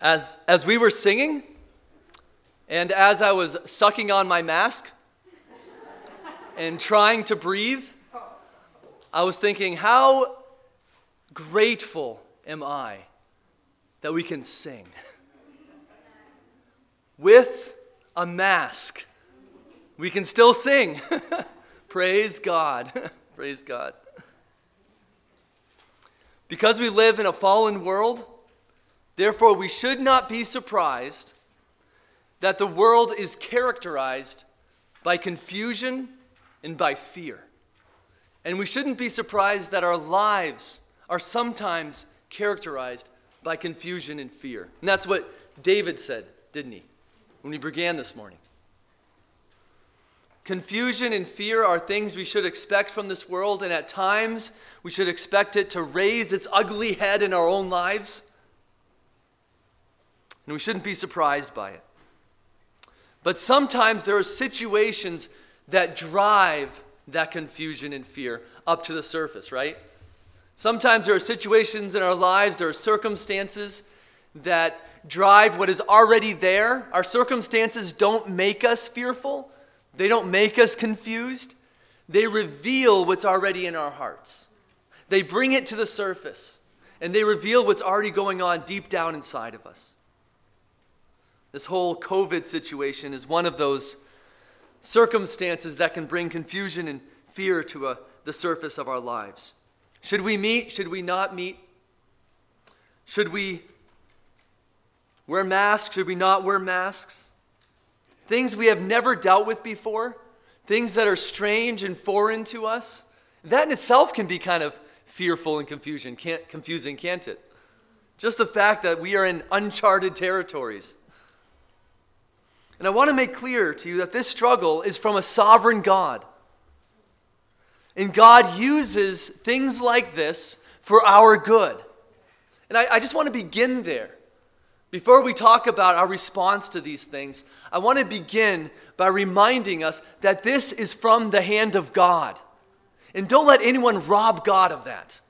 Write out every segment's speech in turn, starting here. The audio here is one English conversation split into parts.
As, as we were singing, and as I was sucking on my mask and trying to breathe, I was thinking, how grateful am I that we can sing with a mask? We can still sing. Praise God. Praise God. Because we live in a fallen world, therefore we should not be surprised that the world is characterized by confusion and by fear. And we shouldn't be surprised that our lives are sometimes characterized by confusion and fear. And that's what David said, didn't he, when we began this morning? Confusion and fear are things we should expect from this world, and at times we should expect it to raise its ugly head in our own lives. And we shouldn't be surprised by it. But sometimes there are situations that drive that confusion and fear up to the surface, right? Sometimes there are situations in our lives, there are circumstances that drive what is already there. Our circumstances don't make us fearful, they don't make us confused. They reveal what's already in our hearts. They bring it to the surface, and they reveal what's already going on deep down inside of us. This whole COVID situation is one of those circumstances that can bring confusion and fear to a, the surface of our lives. Should we meet? Should we not meet? Should we wear masks? Should we not wear masks? things we have never dealt with before, things that are strange and foreign to us, that in itself can be kind of fearful and confusion, can't, confusing, can't it? Just the fact that we are in uncharted territories. And I want to make clear to you that this struggle is from a sovereign God. And God uses things like this for our good. And I, I just want to begin there. Before we talk about our response to these things, I want to begin by reminding us that this is from the hand of God. And don't let anyone rob God of that.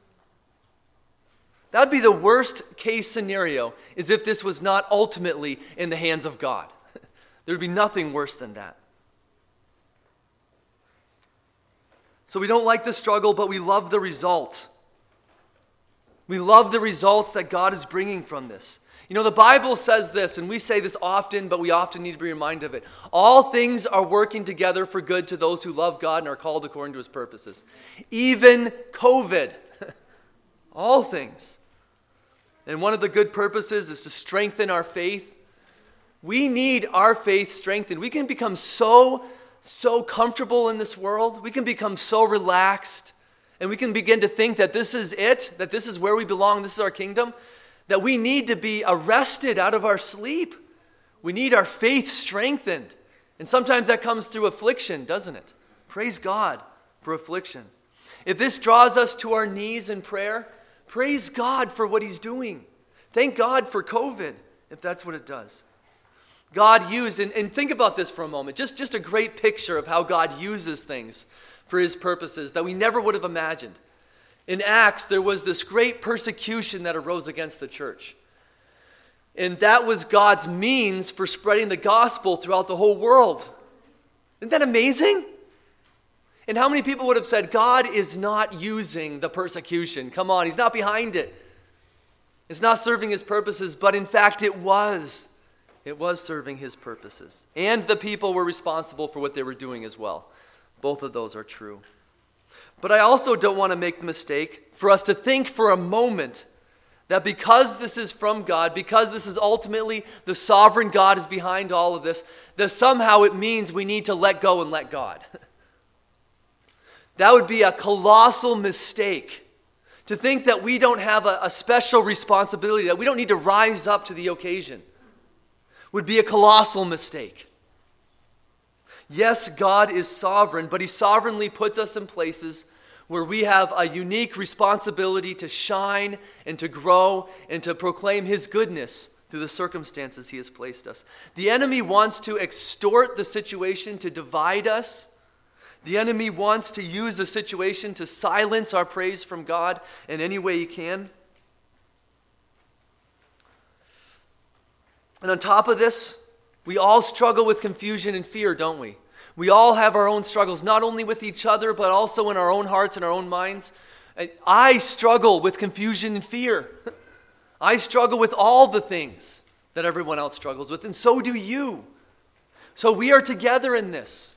That would be the worst case scenario, is if this was not ultimately in the hands of God. There would be nothing worse than that. So we don't like the struggle, but we love the result. We love the results that God is bringing from this. You know, the Bible says this, and we say this often, but we often need to be reminded of it. All things are working together for good to those who love God and are called according to his purposes. Even COVID. All things. And one of the good purposes is to strengthen our faith. We need our faith strengthened. We can become so, so comfortable in this world. We can become so relaxed. And we can begin to think that this is it, that this is where we belong, this is our kingdom that we need to be arrested out of our sleep. We need our faith strengthened. And sometimes that comes through affliction, doesn't it? Praise God for affliction. If this draws us to our knees in prayer, praise God for what He's doing. Thank God for COVID, if that's what it does. God used, and, and think about this for a moment, just, just a great picture of how God uses things for His purposes that we never would have imagined. In Acts, there was this great persecution that arose against the church. And that was God's means for spreading the gospel throughout the whole world. Isn't that amazing? And how many people would have said, God is not using the persecution? Come on, He's not behind it. It's not serving His purposes, but in fact, it was. It was serving His purposes. And the people were responsible for what they were doing as well. Both of those are true. But I also don't want to make the mistake for us to think for a moment that because this is from God, because this is ultimately the sovereign God is behind all of this, that somehow it means we need to let go and let God. that would be a colossal mistake. To think that we don't have a, a special responsibility, that we don't need to rise up to the occasion, would be a colossal mistake. Yes, God is sovereign, but He sovereignly puts us in places where we have a unique responsibility to shine and to grow and to proclaim His goodness through the circumstances He has placed us. The enemy wants to extort the situation to divide us. The enemy wants to use the situation to silence our praise from God in any way he can. And on top of this, we all struggle with confusion and fear, don't we? We all have our own struggles, not only with each other, but also in our own hearts and our own minds. I struggle with confusion and fear. I struggle with all the things that everyone else struggles with, and so do you. So we are together in this.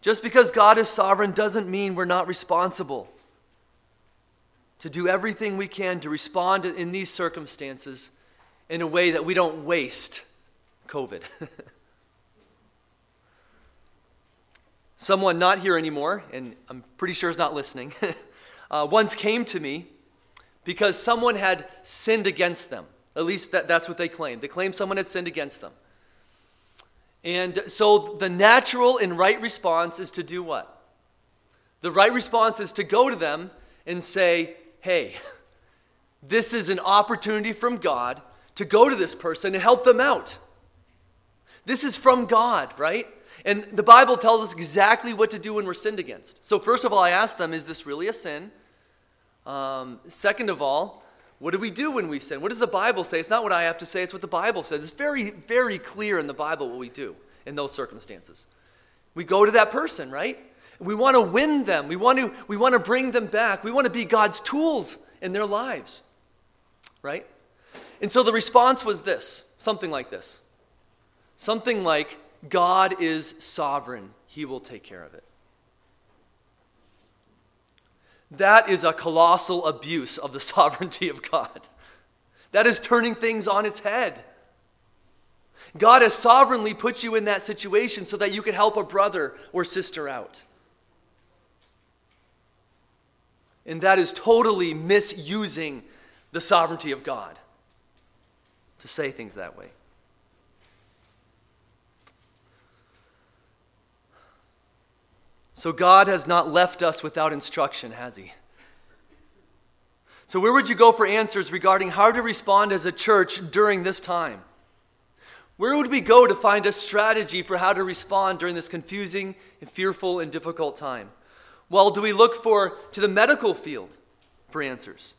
Just because God is sovereign doesn't mean we're not responsible to do everything we can to respond in these circumstances in a way that we don't waste COVID. Someone not here anymore, and I'm pretty sure is not listening, uh, once came to me because someone had sinned against them. At least that, that's what they claimed. They claimed someone had sinned against them. And so the natural and right response is to do what? The right response is to go to them and say, hey, this is an opportunity from God to go to this person and help them out. This is from God, right? And the Bible tells us exactly what to do when we're sinned against. So, first of all, I ask them, is this really a sin? Um, second of all, what do we do when we sin? What does the Bible say? It's not what I have to say, it's what the Bible says. It's very, very clear in the Bible what we do in those circumstances. We go to that person, right? We want to win them. We want to, we want to bring them back. We want to be God's tools in their lives, right? And so the response was this something like this something like, God is sovereign, He will take care of it. That is a colossal abuse of the sovereignty of God. That is turning things on its head. God has sovereignly put you in that situation so that you can help a brother or sister out. And that is totally misusing the sovereignty of God to say things that way. So God has not left us without instruction, has He? So, where would you go for answers regarding how to respond as a church during this time? Where would we go to find a strategy for how to respond during this confusing and fearful and difficult time? Well, do we look for to the medical field for answers?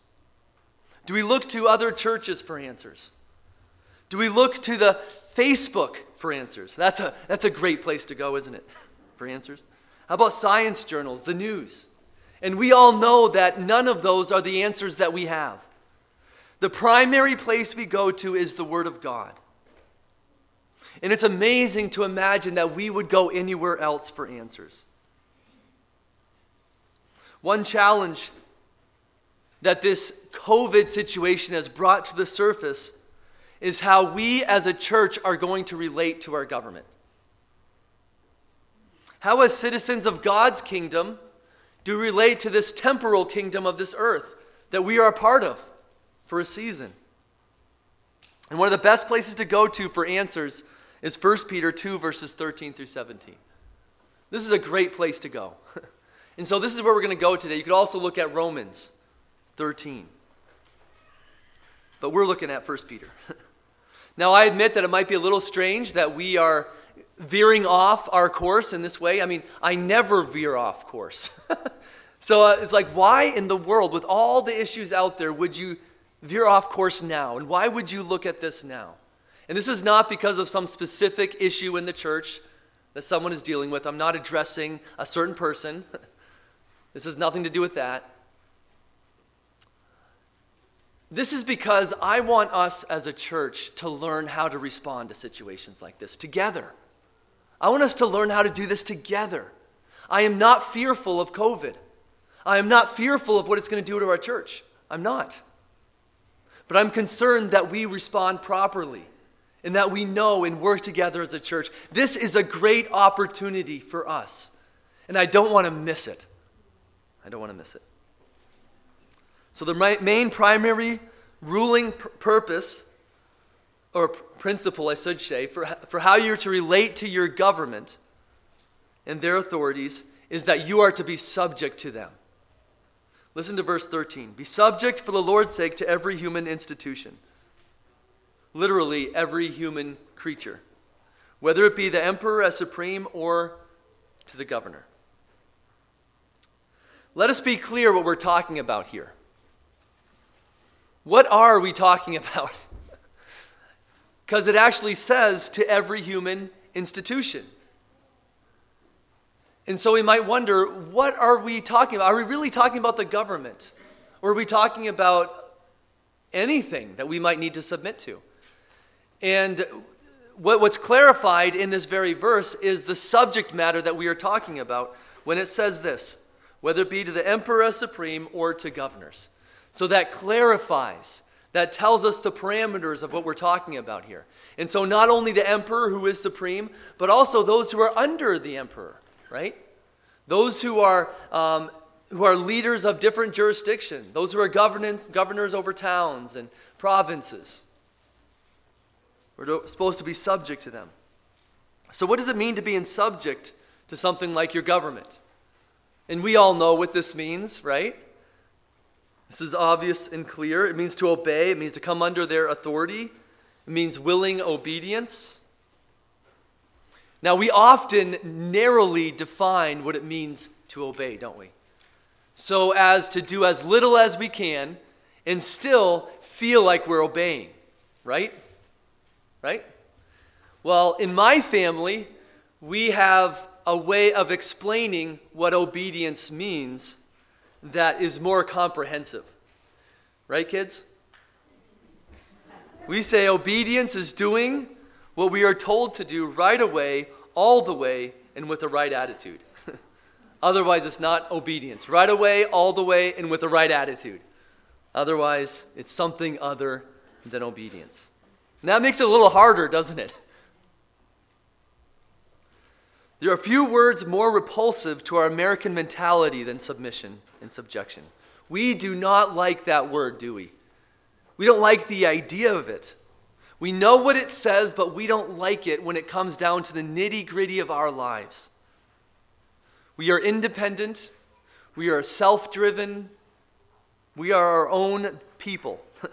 Do we look to other churches for answers? Do we look to the Facebook for answers? That's a, that's a great place to go, isn't it? For answers. How about science journals, the news? And we all know that none of those are the answers that we have. The primary place we go to is the Word of God. And it's amazing to imagine that we would go anywhere else for answers. One challenge that this COVID situation has brought to the surface is how we as a church are going to relate to our government. How, as citizens of God's kingdom, do relate to this temporal kingdom of this earth that we are a part of for a season? And one of the best places to go to for answers is 1 Peter 2, verses 13 through 17. This is a great place to go. and so, this is where we're going to go today. You could also look at Romans 13. But we're looking at 1 Peter. now, I admit that it might be a little strange that we are veering off our course in this way. I mean, I never veer off course. so uh, it's like, why in the world, with all the issues out there, would you veer off course now? And why would you look at this now? And this is not because of some specific issue in the church that someone is dealing with. I'm not addressing a certain person. this has nothing to do with that. This is because I want us as a church to learn how to respond to situations like this together. I want us to learn how to do this together. I am not fearful of COVID. I am not fearful of what it's going to do to our church. I'm not. But I'm concerned that we respond properly and that we know and work together as a church. This is a great opportunity for us. And I don't want to miss it. I don't want to miss it. So, the main primary ruling purpose or principle, I should say, for, for how you're to relate to your government and their authorities is that you are to be subject to them. Listen to verse 13. Be subject for the Lord's sake to every human institution. Literally, every human creature, whether it be the emperor as supreme or to the governor. Let us be clear what we're talking about here. What are we talking about? because it actually says to every human institution. And so we might wonder what are we talking about? Are we really talking about the government? Or are we talking about anything that we might need to submit to? And what, what's clarified in this very verse is the subject matter that we are talking about when it says this whether it be to the emperor supreme or to governors. So that clarifies, that tells us the parameters of what we're talking about here. And so not only the emperor who is supreme, but also those who are under the emperor, right? Those who are, um, who are leaders of different jurisdiction, those who are governors, governors over towns and provinces. We're supposed to be subject to them. So, what does it mean to be in subject to something like your government? And we all know what this means, right? This is obvious and clear. It means to obey, it means to come under their authority, it means willing obedience. Now, we often narrowly define what it means to obey, don't we? So as to do as little as we can and still feel like we're obeying, right? Right? Well, in my family, we have a way of explaining what obedience means that is more comprehensive. Right, kids? We say obedience is doing what we are told to do right away, all the way, and with the right attitude. Otherwise, it's not obedience. Right away, all the way, and with the right attitude. Otherwise, it's something other than obedience. And that makes it a little harder, doesn't it? There are few words more repulsive to our American mentality than submission and subjection. We do not like that word, do we? We don't like the idea of it. We know what it says, but we don't like it when it comes down to the nitty gritty of our lives. We are independent, we are self driven, we are our own people.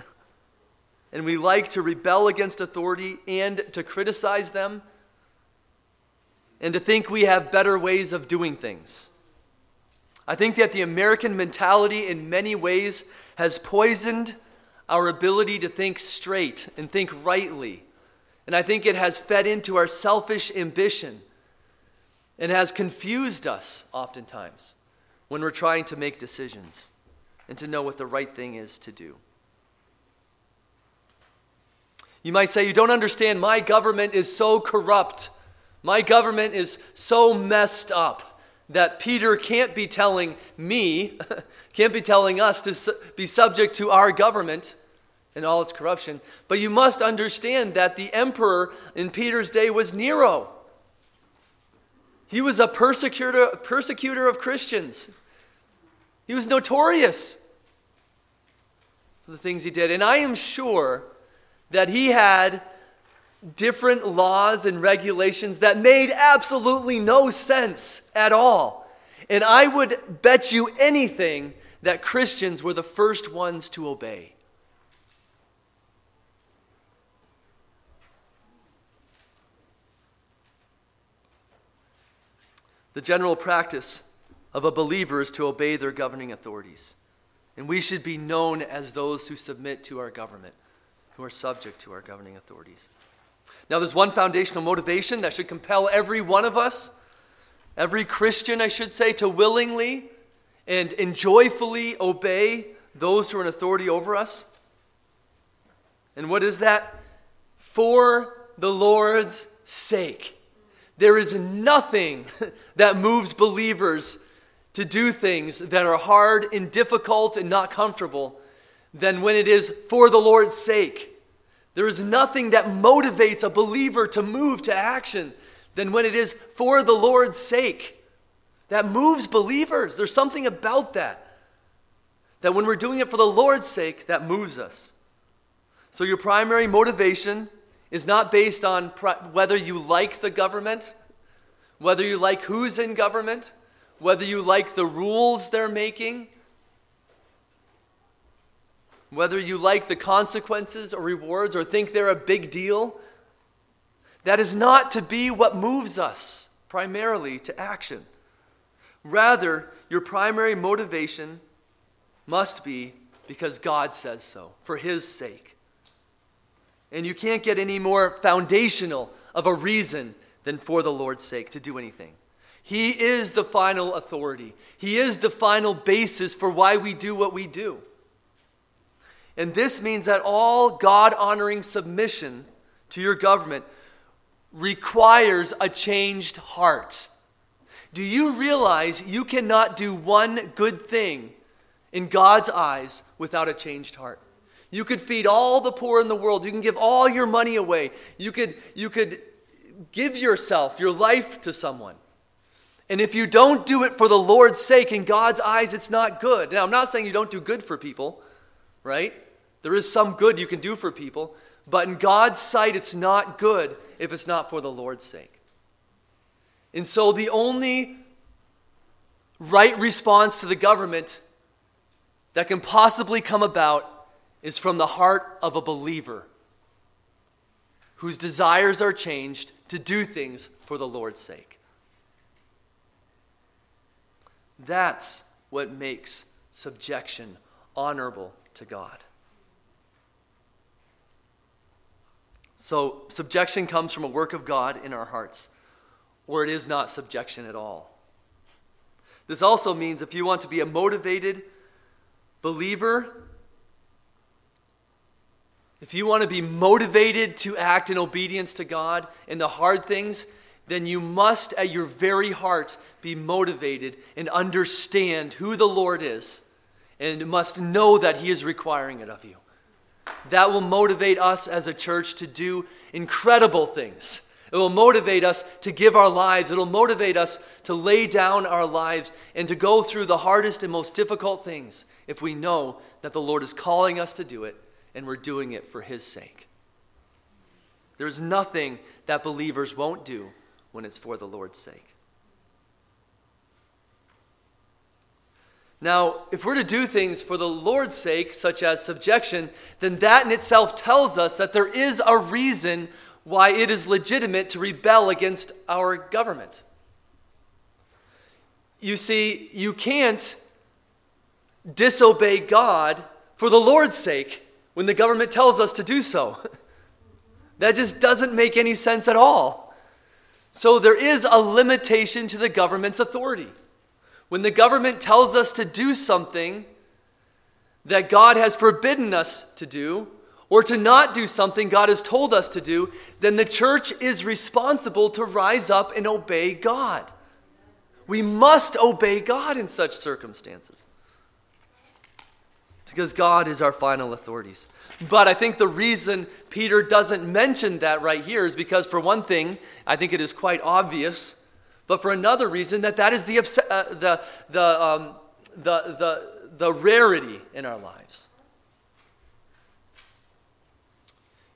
and we like to rebel against authority and to criticize them and to think we have better ways of doing things. I think that the American mentality, in many ways, has poisoned our ability to think straight and think rightly. And I think it has fed into our selfish ambition and has confused us oftentimes when we're trying to make decisions and to know what the right thing is to do. You might say, You don't understand, my government is so corrupt my government is so messed up that Peter can't be telling me, can't be telling us to be subject to our government and all its corruption. But you must understand that the emperor in Peter's day was Nero. He was a persecutor, persecutor of Christians. He was notorious for the things he did. And I am sure that he had different laws and regulations that made absolutely no sense at all. And I would bet you anything that Christians were the first ones to obey. The general practice of a believer is to obey their governing authorities. And we should be known as those who submit to our government, who are subject to our governing authorities. Now, there's one foundational motivation that should compel every one of us, every Christian, I should say, to willingly and, and joyfully obey those who are in authority over us. And what is that? For the Lord's sake. There is nothing that moves believers to do things that are hard and difficult and not comfortable than when it is for the Lord's sake. There is nothing that motivates a believer to move to action than when it is for the Lord's sake. That moves believers. There's something about that. That when we're doing it for the Lord's sake, that moves us. So your primary motivation is not based on whether you like the government, whether you like who's in government, whether you like the rules they're making, whether you like the consequences or rewards or think they're a big deal, that is not to be what moves us primarily to action. Rather, your primary motivation must be because God says so, for His sake. And you can't get any more foundational of a reason than for the Lord's sake to do anything. He is the final authority, He is the final basis for why we do what we do. And this means that all God honoring submission to your government requires a changed heart. Do you realize you cannot do one good thing in God's eyes without a changed heart? You could feed all the poor in the world. You can give all your money away. You could, you could give yourself, your life to someone. And if you don't do it for the Lord's sake, in God's eyes, it's not good. Now, I'm not saying you don't do good for people, right? There is some good you can do for people. But in God's sight, it's not good if it's not for the Lord's sake. And so the only right response to the government that can possibly come about is from the heart of a believer whose desires are changed to do things for the Lord's sake. That's what makes subjection honorable to God. So, subjection comes from a work of God in our hearts, or it is not subjection at all. This also means if you want to be a motivated believer, if you want to be motivated to act in obedience to God in the hard things, then you must, at your very heart, be motivated and understand who the Lord is and must know that He is requiring it of you. That will motivate us as a church to do incredible things. It will motivate us to give our lives. It'll motivate us to lay down our lives and to go through the hardest and most difficult things if we know that the Lord is calling us to do it and we're doing it for His sake. There's nothing that believers won't do when it's for the Lord's sake. Now, if we're to do things for the Lord's sake, such as subjection, then that in itself tells us that there is a reason why it is legitimate to rebel against our government. You see, you can't disobey God for the Lord's sake when the government tells us to do so. that just doesn't make any sense at all. So there is a limitation to the government's authority. When the government tells us to do something that God has forbidden us to do, or to not do something God has told us to do, then the church is responsible to rise up and obey God. We must obey God in such circumstances because God is our final authorities. But I think the reason Peter doesn't mention that right here is because, for one thing, I think it is quite obvious but for another reason that that is the, uh, the, the, um, the, the, the rarity in our lives.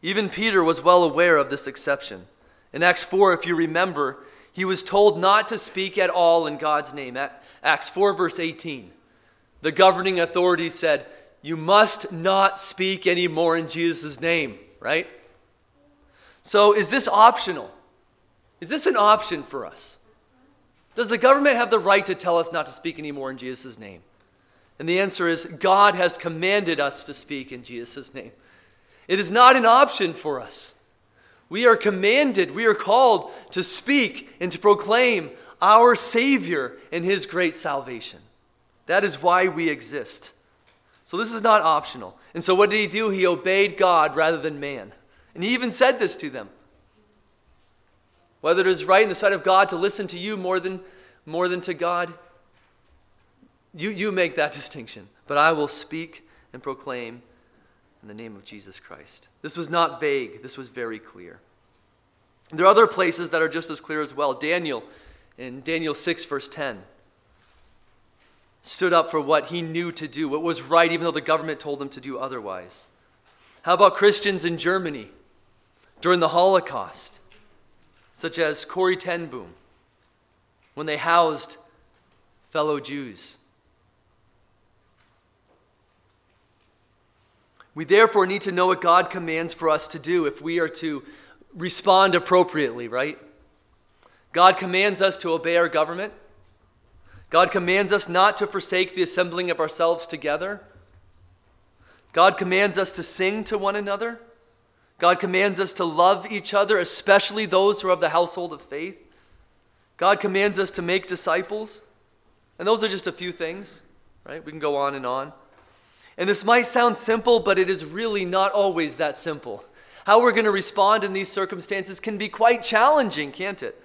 Even Peter was well aware of this exception. In Acts 4, if you remember, he was told not to speak at all in God's name. Acts 4, verse 18. The governing authority said, You must not speak anymore in Jesus' name, right? So, is this optional? Is this an option for us? Does the government have the right to tell us not to speak anymore in Jesus' name? And the answer is God has commanded us to speak in Jesus' name. It is not an option for us. We are commanded, we are called to speak and to proclaim our Savior and His great salvation. That is why we exist. So this is not optional. And so what did he do? He obeyed God rather than man. And he even said this to them whether it is right in the sight of God to listen to you more than, more than to God, you, you make that distinction. But I will speak and proclaim in the name of Jesus Christ. This was not vague, this was very clear. There are other places that are just as clear as well. Daniel, in Daniel 6, verse 10, stood up for what he knew to do, what was right, even though the government told him to do otherwise. How about Christians in Germany during the Holocaust? Such as Corrie ten Boom, when they housed fellow Jews. We therefore need to know what God commands for us to do if we are to respond appropriately, right? God commands us to obey our government. God commands us not to forsake the assembling of ourselves together. God commands us to sing to one another. God commands us to love each other, especially those who are of the household of faith. God commands us to make disciples. And those are just a few things, right? We can go on and on. And this might sound simple, but it is really not always that simple. How we're going to respond in these circumstances can be quite challenging, can't it?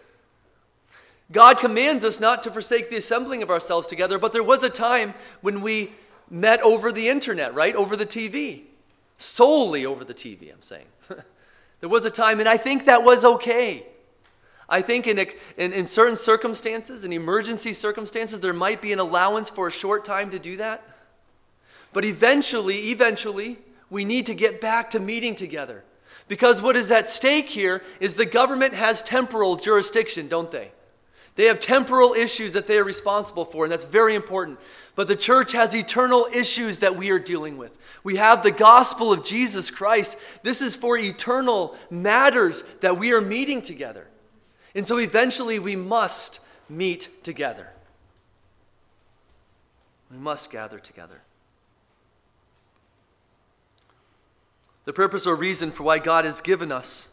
God commands us not to forsake the assembling of ourselves together, but there was a time when we met over the internet, right? Over the TV. Solely over the TV, I'm saying. There was a time, and I think that was okay. I think in, in, in, certain circumstances, in emergency circumstances, there might be an allowance for a short time to do that. But eventually, eventually, we need to get back to meeting together. Because what is at stake here is the government has temporal jurisdiction, don't they? They have temporal issues that they are responsible for, and that's very important. But the church has eternal issues that we are dealing with. We have the gospel of Jesus Christ. This is for eternal matters that we are meeting together. And so eventually we must meet together. We must gather together. The purpose or reason for why God has given us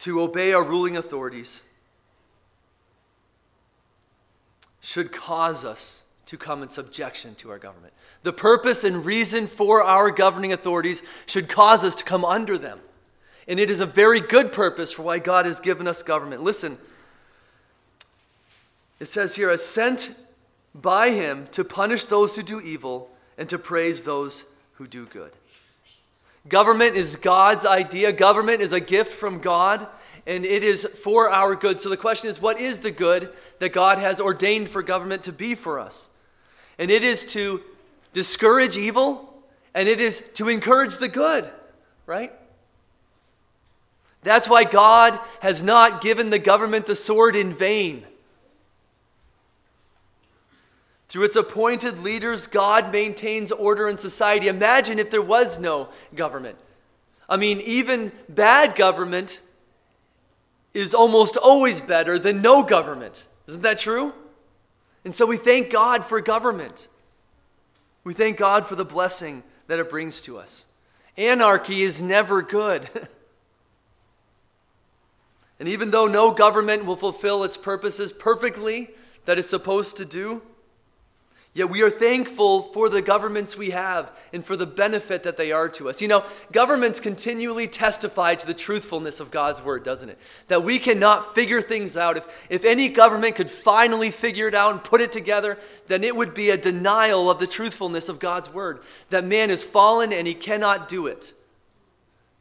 to obey our ruling authorities should cause us to come in subjection to our government. The purpose and reason for our governing authorities should cause us to come under them. And it is a very good purpose for why God has given us government. Listen, it says here, "As sent by him to punish those who do evil and to praise those who do good. Government is God's idea. Government is a gift from God, and it is for our good. So the question is what is the good that God has ordained for government to be for us? And it is to discourage evil, and it is to encourage the good, right? That's why God has not given the government the sword in vain. Through its appointed leaders, God maintains order in society. Imagine if there was no government. I mean, even bad government is almost always better than no government. Isn't that true? And so we thank God for government. We thank God for the blessing that it brings to us. Anarchy is never good. and even though no government will fulfill its purposes perfectly that it's supposed to do, Yet we are thankful for the governments we have and for the benefit that they are to us. You know, governments continually testify to the truthfulness of God's word, doesn't it? That we cannot figure things out. If, if any government could finally figure it out and put it together, then it would be a denial of the truthfulness of God's word. That man is fallen and he cannot do it.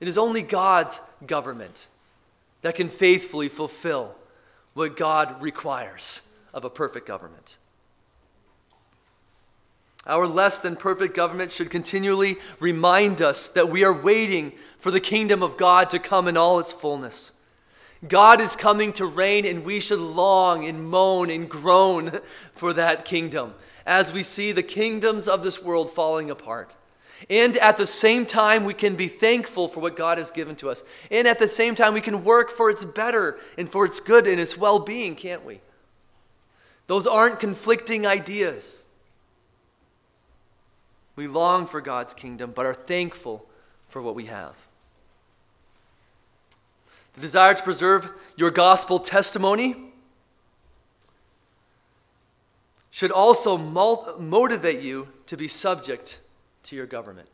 It is only God's government that can faithfully fulfill what God requires of a perfect government. Our less than perfect government should continually remind us that we are waiting for the kingdom of God to come in all its fullness. God is coming to reign, and we should long and moan and groan for that kingdom as we see the kingdoms of this world falling apart. And at the same time, we can be thankful for what God has given to us. And at the same time, we can work for its better and for its good and its well being, can't we? Those aren't conflicting ideas. We long for God's kingdom, but are thankful for what we have. The desire to preserve your gospel testimony should also motivate you to be subject to your government.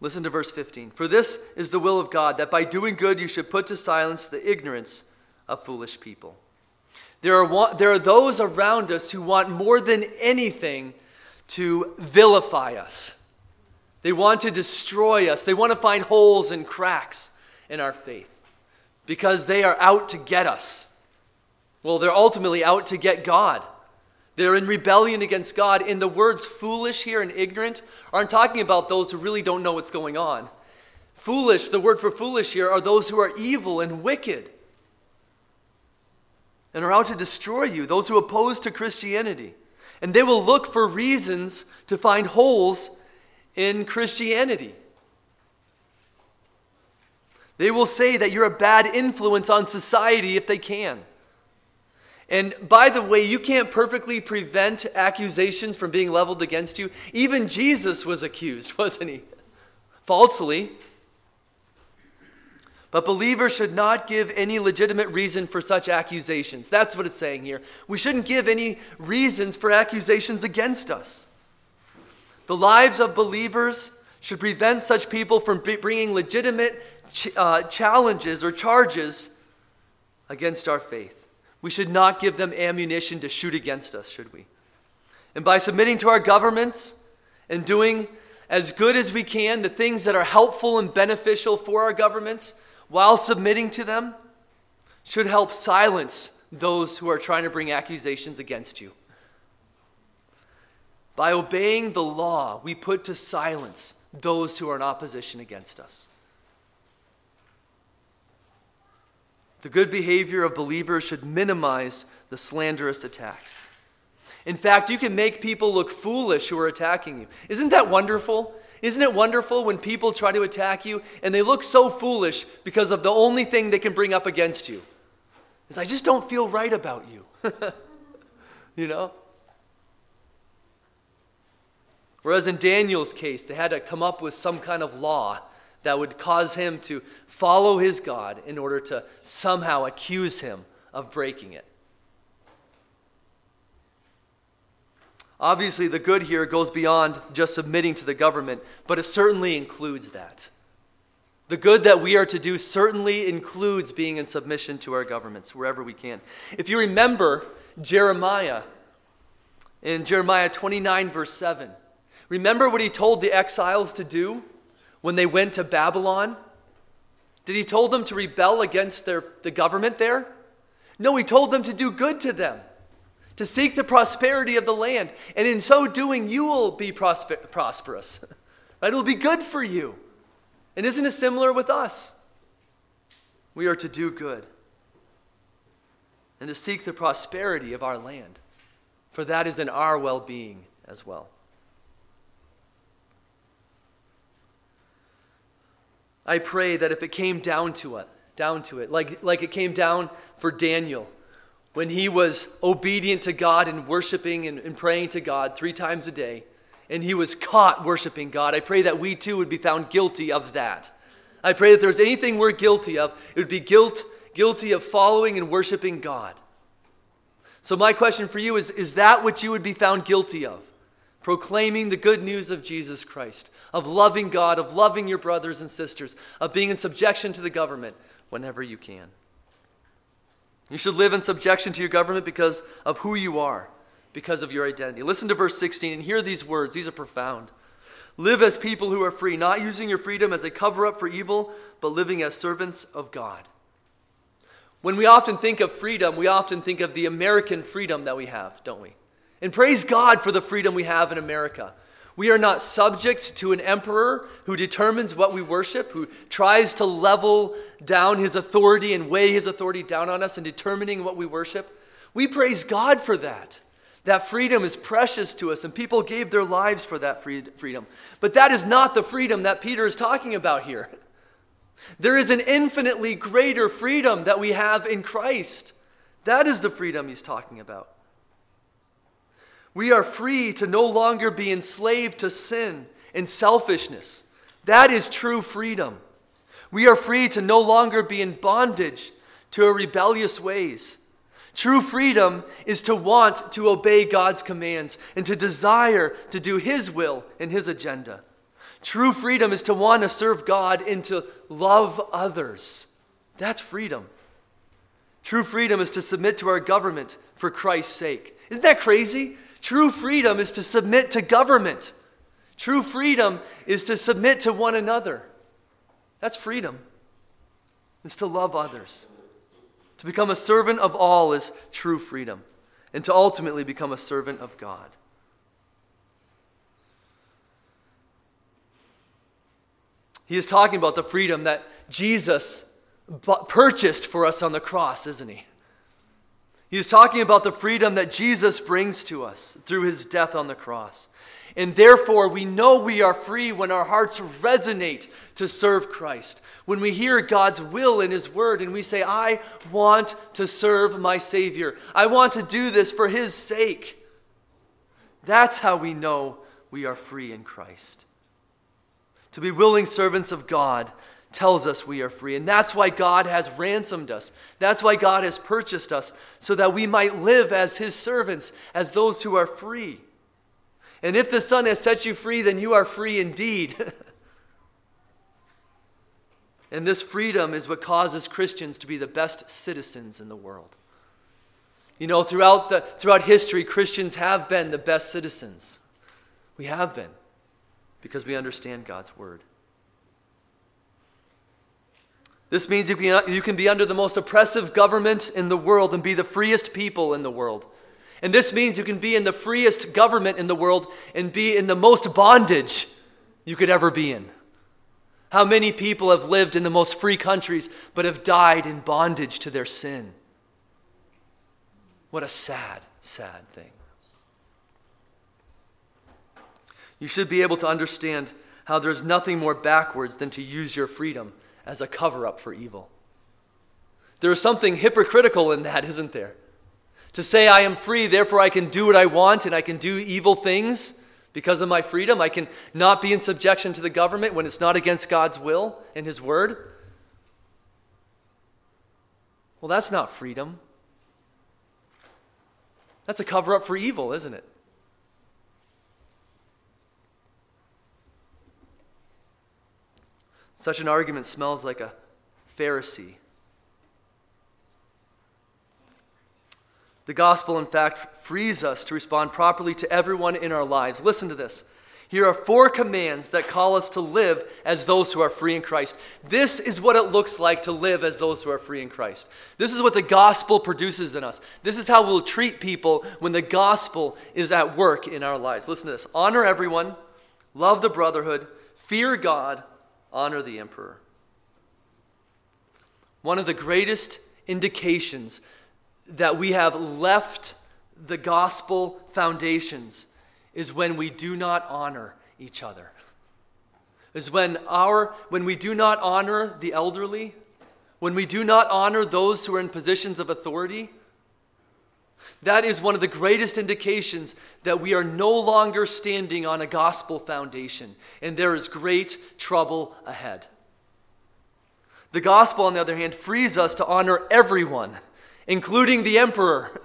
Listen to verse 15. For this is the will of God, that by doing good you should put to silence the ignorance of foolish people. There are, there are those around us who want more than anything to vilify us. They want to destroy us. They want to find holes and cracks in our faith because they are out to get us. Well, they're ultimately out to get God. They're in rebellion against God. And the words foolish here and ignorant aren't talking about those who really don't know what's going on. Foolish, the word for foolish here, are those who are evil and wicked and are out to destroy you, those who oppose to Christianity and they will look for reasons to find holes in Christianity. They will say that you're a bad influence on society if they can. And by the way, you can't perfectly prevent accusations from being leveled against you. Even Jesus was accused, wasn't he? Falsely. But believers should not give any legitimate reason for such accusations. That's what it's saying here. We shouldn't give any reasons for accusations against us. The lives of believers should prevent such people from bringing legitimate ch- uh, challenges or charges against our faith. We should not give them ammunition to shoot against us, should we? And by submitting to our governments and doing as good as we can the things that are helpful and beneficial for our governments while submitting to them should help silence those who are trying to bring accusations against you. By obeying the law, we put to silence those who are in opposition against us. The good behavior of believers should minimize the slanderous attacks. In fact, you can make people look foolish who are attacking you. Isn't that wonderful? Isn't it wonderful when people try to attack you and they look so foolish because of the only thing they can bring up against you? Is I just don't feel right about you. you know? Whereas in Daniel's case, they had to come up with some kind of law that would cause him to follow his God in order to somehow accuse him of breaking it. Obviously, the good here goes beyond just submitting to the government, but it certainly includes that. The good that we are to do certainly includes being in submission to our governments wherever we can. If you remember Jeremiah, in Jeremiah 29, verse 7, Remember what he told the exiles to do when they went to Babylon? Did he told them to rebel against their, the government there? No, he told them to do good to them, to seek the prosperity of the land. And in so doing, you will be prosper, prosperous. Right? It will be good for you. And isn't it similar with us? We are to do good and to seek the prosperity of our land, for that is in our well being as well. I pray that if it came down to it, down to it, like, like it came down for Daniel, when he was obedient to God and worshiping and, and praying to God three times a day, and he was caught worshiping God, I pray that we too would be found guilty of that. I pray that there's anything we're guilty of, it would be guilt, guilty of following and worshiping God. So, my question for you is Is that what you would be found guilty of? proclaiming the good news of Jesus Christ, of loving God, of loving your brothers and sisters, of being in subjection to the government whenever you can. You should live in subjection to your government because of who you are, because of your identity. Listen to verse 16 and hear these words. These are profound. Live as people who are free, not using your freedom as a cover up for evil, but living as servants of God. When we often think of freedom, we often think of the American freedom that we have, don't we? And praise God for the freedom we have in America. We are not subject to an emperor who determines what we worship, who tries to level down his authority and weigh his authority down on us in determining what we worship. We praise God for that. That freedom is precious to us, and people gave their lives for that freedom. But that is not the freedom that Peter is talking about here. There is an infinitely greater freedom that we have in Christ. That is the freedom he's talking about. We are free to no longer be enslaved to sin and selfishness. That is true freedom. We are free to no longer be in bondage to our rebellious ways. True freedom is to want to obey God's commands and to desire to do His will and His agenda. True freedom is to want to serve God and to love others. That's freedom. True freedom is to submit to our government for Christ's sake. Isn't that crazy? True freedom is to submit to government. True freedom is to submit to one another. That's freedom. It's to love others. To become a servant of all is true freedom. And to ultimately become a servant of God. He is talking about the freedom that Jesus purchased for us on the cross, isn't he? He's talking about the freedom that Jesus brings to us through his death on the cross. And therefore, we know we are free when our hearts resonate to serve Christ. When we hear God's will in His Word and we say, I want to serve my Savior, I want to do this for His sake. That's how we know we are free in Christ. To be willing servants of God tells us we are free. And that's why God has ransomed us. That's why God has purchased us, so that we might live as His servants, as those who are free. And if the Son has set you free, then you are free indeed. and this freedom is what causes Christians to be the best citizens in the world. You know, throughout, the, throughout history, Christians have been the best citizens. We have been because we understand God's word. This means you can, you can be under the most oppressive government in the world and be the freest people in the world. And this means you can be in the freest government in the world and be in the most bondage you could ever be in. How many people have lived in the most free countries but have died in bondage to their sin? What a sad, sad thing. You should be able to understand how there's nothing more backwards than to use your freedom as a cover up for evil. There is something hypocritical in that, isn't there? To say, I am free, therefore I can do what I want and I can do evil things because of my freedom. I can not be in subjection to the government when it's not against God's will and His word. Well, that's not freedom. That's a cover up for evil, isn't it? Such an argument smells like a Pharisee. The gospel, in fact, frees us to respond properly to everyone in our lives. Listen to this. Here are four commands that call us to live as those who are free in Christ. This is what it looks like to live as those who are free in Christ. This is what the gospel produces in us. This is how we'll treat people when the gospel is at work in our lives. Listen to this honor everyone, love the brotherhood, fear God, honor the emperor. One of the greatest indications that we have left the gospel foundations is when we do not honor each other. Is when our when we do not honor the elderly, when we do not honor those who are in positions of authority, that is one of the greatest indications that we are no longer standing on a gospel foundation, and there is great trouble ahead. The gospel, on the other hand, frees us to honor everyone, including the emperor.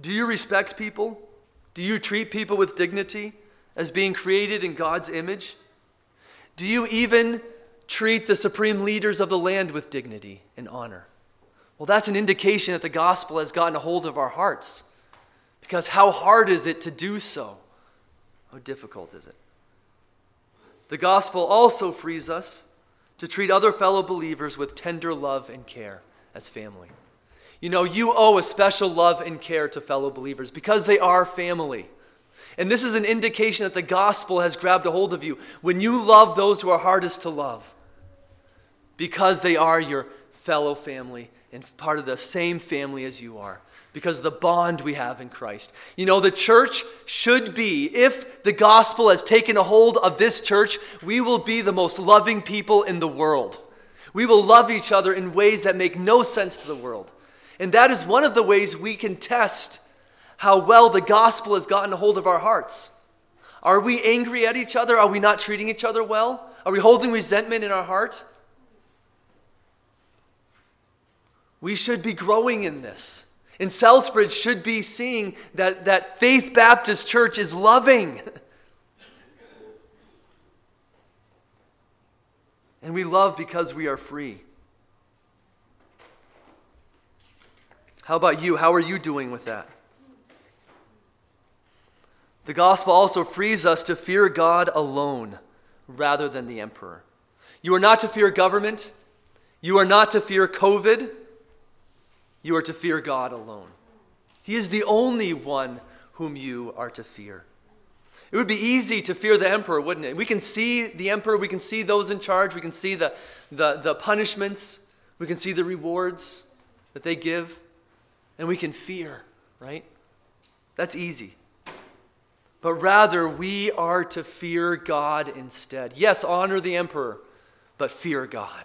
Do you respect people? Do you treat people with dignity as being created in God's image? Do you even treat the supreme leaders of the land with dignity and honor? Well, that's an indication that the gospel has gotten a hold of our hearts. Because how hard is it to do so? How difficult is it? The gospel also frees us to treat other fellow believers with tender love and care as family. You know, you owe a special love and care to fellow believers because they are family. And this is an indication that the gospel has grabbed a hold of you when you love those who are hardest to love because they are your fellow family and part of the same family as you are because the bond we have in Christ. You know, the church should be, if the gospel has taken a hold of this church, we will be the most loving people in the world. We will love each other in ways that make no sense to the world. And that is one of the ways we can test how well the gospel has gotten a hold of our hearts. Are we angry at each other? Are we not treating each other well? Are we holding resentment in our heart? We should be growing in this. And Southbridge should be seeing that, that Faith Baptist Church is loving. and we love because we are free. How about you? How are you doing with that? The gospel also frees us to fear God alone rather than the emperor. You are not to fear government. You are not to fear COVID. You are to fear God alone. He is the only one whom you are to fear. It would be easy to fear the emperor, wouldn't it? We can see the emperor, we can see those in charge, we can see the, the, the punishments, we can see the rewards that they give. and we can fear, right? That's easy. But rather, we are to fear God instead. Yes, honor the emperor, but fear God.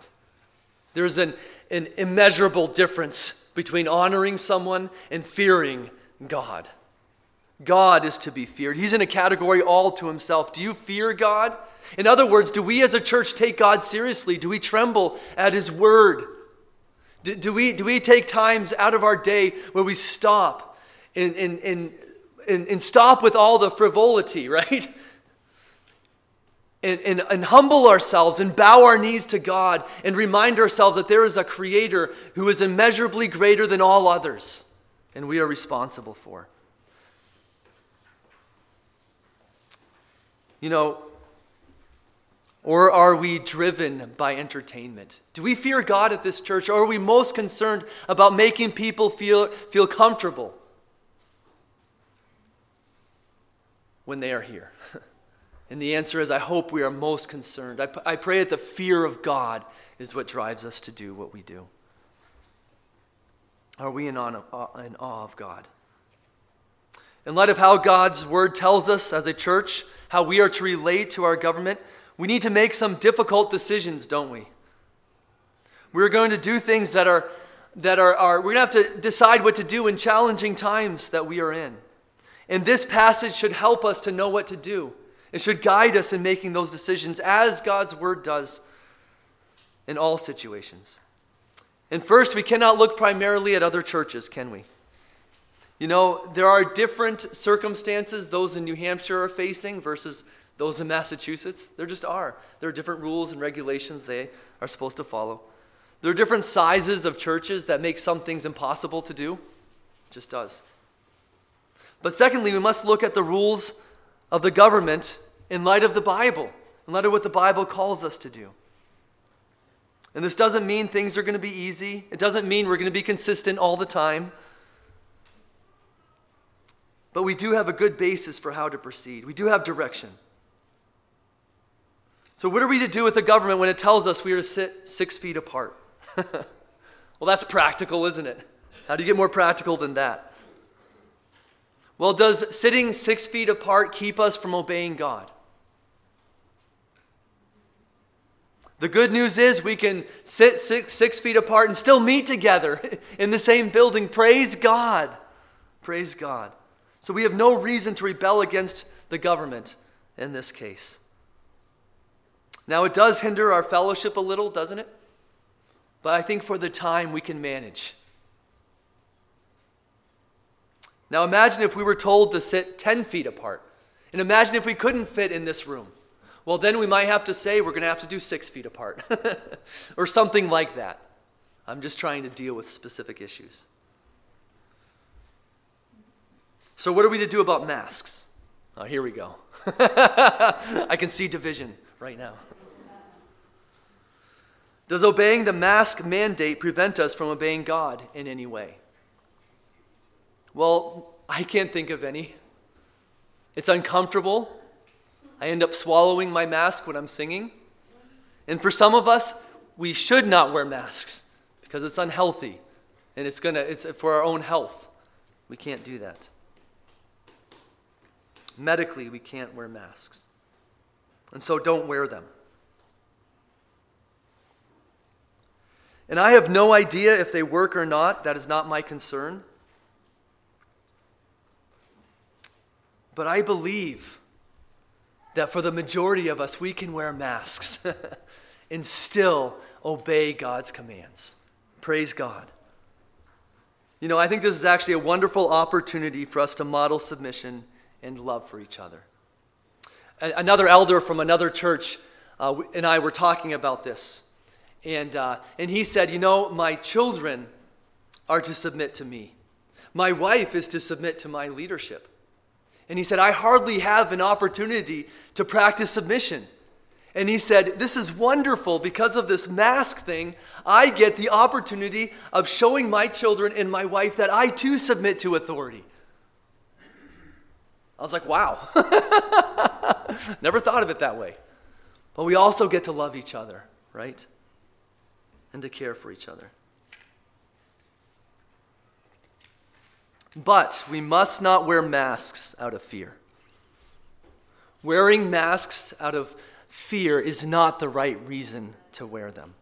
There's an, an immeasurable difference between honoring someone and fearing God. God is to be feared. He's in a category all to himself. Do you fear God? In other words, do we as a church take God seriously? Do we tremble at his word? Do, do we, do we take times out of our day where we stop and, and, and, and, and stop with all the frivolity, right? And, and, and, humble ourselves and bow our knees to God and remind ourselves that there is a creator who is immeasurably greater than all others and we are responsible for. You know, or are we driven by entertainment? Do we fear God at this church, or are we most concerned about making people feel, feel comfortable when they are here? And the answer is I hope we are most concerned. I, I pray that the fear of God is what drives us to do what we do. Are we in awe, uh, in awe of God? In light of how God's word tells us as a church how we are to relate to our government, we need to make some difficult decisions, don't we? We're going to do things that are, that are, are we're going to have to decide what to do in challenging times that we are in. And this passage should help us to know what to do. It should guide us in making those decisions as God's word does in all situations. And first, we cannot look primarily at other churches, can we? You know, there are different circumstances those in New Hampshire are facing versus those in Massachusetts. There just are. There are different rules and regulations they are supposed to follow. There are different sizes of churches that make some things impossible to do. It just does. But secondly, we must look at the rules of the government in light of the Bible, in light of what the Bible calls us to do. And this doesn't mean things are going to be easy. It doesn't mean we're going to be consistent all the time. But we do have a good basis for how to proceed. We do have direction. So, what are we to do with the government when it tells us we are to sit six feet apart? well, that's practical, isn't it? How do you get more practical than that? Well, does sitting six feet apart keep us from obeying God? The good news is we can sit six, six feet apart and still meet together in the same building. Praise God. Praise God. So we have no reason to rebel against the government in this case. Now, it does hinder our fellowship a little, doesn't it? But I think for the time we can manage. Now, imagine if we were told to sit 10 feet apart. And imagine if we couldn't fit in this room. Well, then we might have to say we're going to have to do six feet apart or something like that. I'm just trying to deal with specific issues. So, what are we to do about masks? Oh, here we go. I can see division right now. Does obeying the mask mandate prevent us from obeying God in any way? Well, I can't think of any. It's uncomfortable. I end up swallowing my mask when I'm singing. And for some of us, we should not wear masks because it's unhealthy and it's going to it's for our own health. We can't do that. Medically, we can't wear masks. And so don't wear them. And I have no idea if they work or not. That is not my concern. But I believe that for the majority of us, we can wear masks and still obey God's commands. Praise God. You know, I think this is actually a wonderful opportunity for us to model submission and love for each other. Another elder from another church uh, and I were talking about this. And, uh, and he said, You know, my children are to submit to me, my wife is to submit to my leadership. And he said, I hardly have an opportunity to practice submission. And he said, This is wonderful because of this mask thing. I get the opportunity of showing my children and my wife that I too submit to authority. I was like, wow. Never thought of it that way. But we also get to love each other, right? And to care for each other. But we must not wear masks out of fear. Wearing masks out of fear is not the right reason to wear them.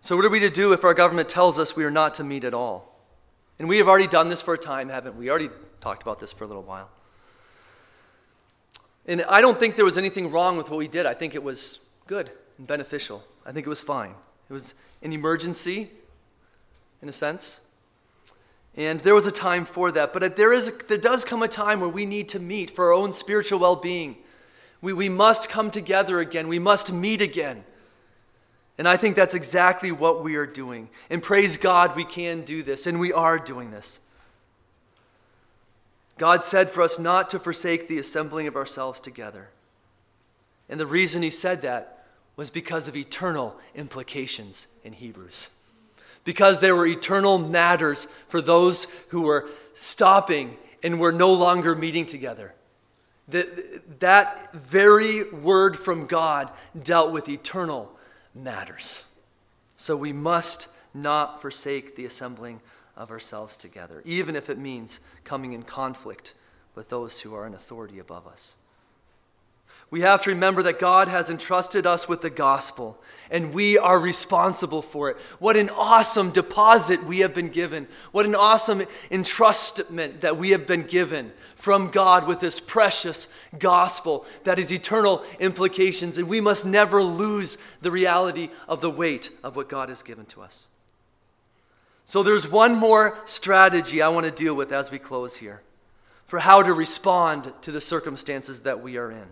So, what are we to do if our government tells us we are not to meet at all? And we have already done this for a time, haven't we? We already talked about this for a little while. And I don't think there was anything wrong with what we did. I think it was good and beneficial. I think it was fine. It was an emergency, in a sense. And there was a time for that. But there, is there does come a time where we need to meet for our own spiritual well being. We, we must come together again, we must meet again. And I think that's exactly what we are doing. And praise God, we can do this, and we are doing this. God said for us not to forsake the assembling of ourselves together. And the reason He said that was because of eternal implications in Hebrews. Because there were eternal matters for those who were stopping and were no longer meeting together. That, that very word from God dealt with eternal matters. So we must not forsake the assembling of ourselves together, even if it means coming in conflict with those who are in authority above us. We have to remember that God has entrusted us with the gospel, and we are responsible for it. What an awesome deposit we have been given. What an awesome entrustment that we have been given from God with this precious gospel that has eternal implications, and we must never lose the reality of the weight of what God has given to us. So, there's one more strategy I want to deal with as we close here for how to respond to the circumstances that we are in.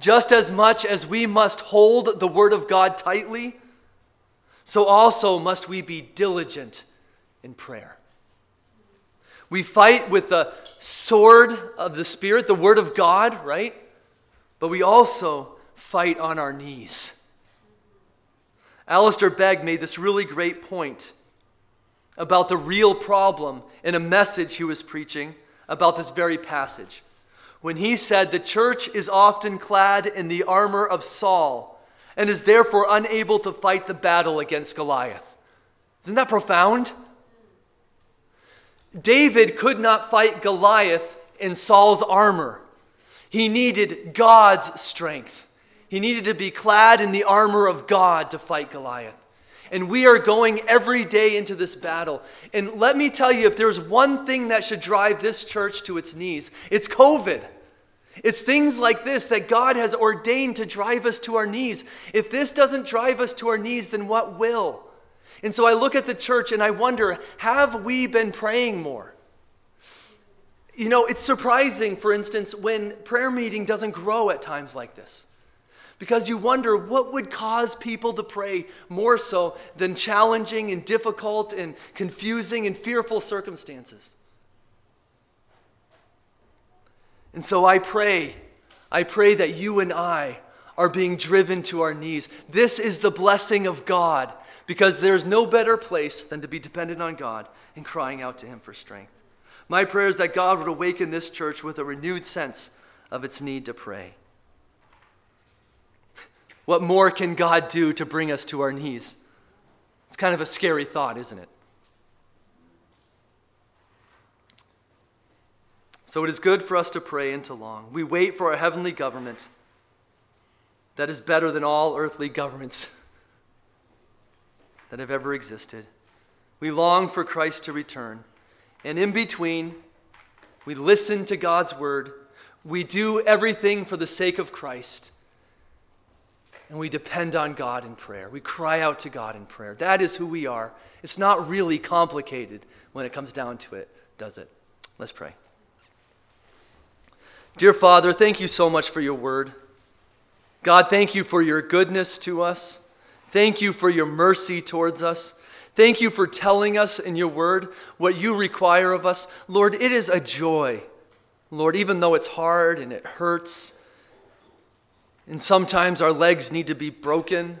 Just as much as we must hold the Word of God tightly, so also must we be diligent in prayer. We fight with the sword of the Spirit, the Word of God, right? But we also fight on our knees. Alistair Begg made this really great point about the real problem in a message he was preaching about this very passage when he said, The church is often clad in the armor of Saul and is therefore unable to fight the battle against Goliath. Isn't that profound? David could not fight Goliath in Saul's armor. He needed God's strength. He needed to be clad in the armor of God to fight Goliath. And we are going every day into this battle. And let me tell you, if there's one thing that should drive this church to its knees, it's COVID. It's things like this that God has ordained to drive us to our knees. If this doesn't drive us to our knees, then what will? And so I look at the church and I wonder have we been praying more? You know, it's surprising, for instance, when prayer meeting doesn't grow at times like this. Because you wonder what would cause people to pray more so than challenging and difficult and confusing and fearful circumstances. And so I pray, I pray that you and I are being driven to our knees. This is the blessing of God because there's no better place than to be dependent on God and crying out to Him for strength. My prayer is that God would awaken this church with a renewed sense of its need to pray. What more can God do to bring us to our knees? It's kind of a scary thought, isn't it? So it is good for us to pray and to long. We wait for a heavenly government that is better than all earthly governments that have ever existed. We long for Christ to return. And in between, we listen to God's word. We do everything for the sake of Christ. And we depend on God in prayer. We cry out to God in prayer. That is who we are. It's not really complicated when it comes down to it, does it? Let's pray. Dear Father, thank you so much for your word. God, thank you for your goodness to us. Thank you for your mercy towards us. Thank you for telling us in your word what you require of us. Lord, it is a joy. Lord, even though it's hard and it hurts, and sometimes our legs need to be broken.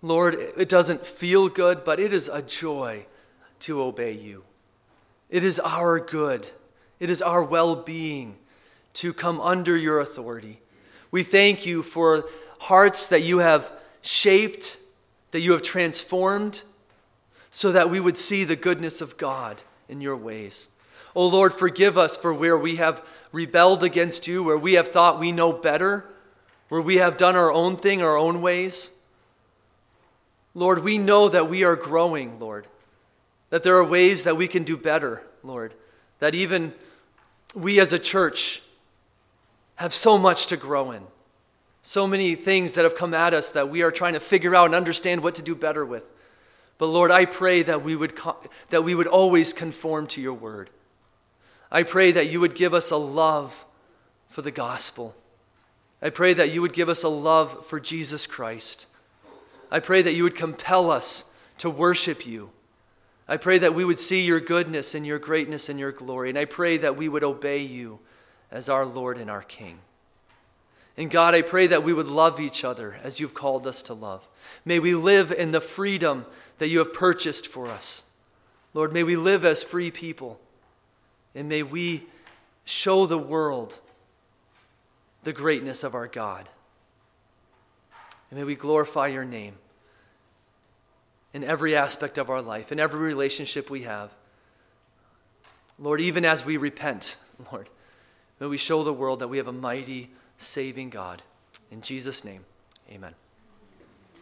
Lord, it doesn't feel good, but it is a joy to obey you. It is our good it is our well being to come under your authority. We thank you for hearts that you have shaped, that you have transformed, so that we would see the goodness of God in your ways. Oh Lord, forgive us for where we have rebelled against you, where we have thought we know better, where we have done our own thing, our own ways. Lord, we know that we are growing, Lord, that there are ways that we can do better, Lord, that even we as a church have so much to grow in, so many things that have come at us that we are trying to figure out and understand what to do better with. But Lord, I pray that we would, that we would always conform to your word. I pray that you would give us a love for the gospel. I pray that you would give us a love for Jesus Christ. I pray that you would compel us to worship you. I pray that we would see your goodness and your greatness and your glory. And I pray that we would obey you as our Lord and our King. And God, I pray that we would love each other as you've called us to love. May we live in the freedom that you have purchased for us. Lord, may we live as free people. And may we show the world the greatness of our God. And may we glorify your name in every aspect of our life, in every relationship we have. Lord, even as we repent, Lord, may we show the world that we have a mighty, saving God. In Jesus' name, amen.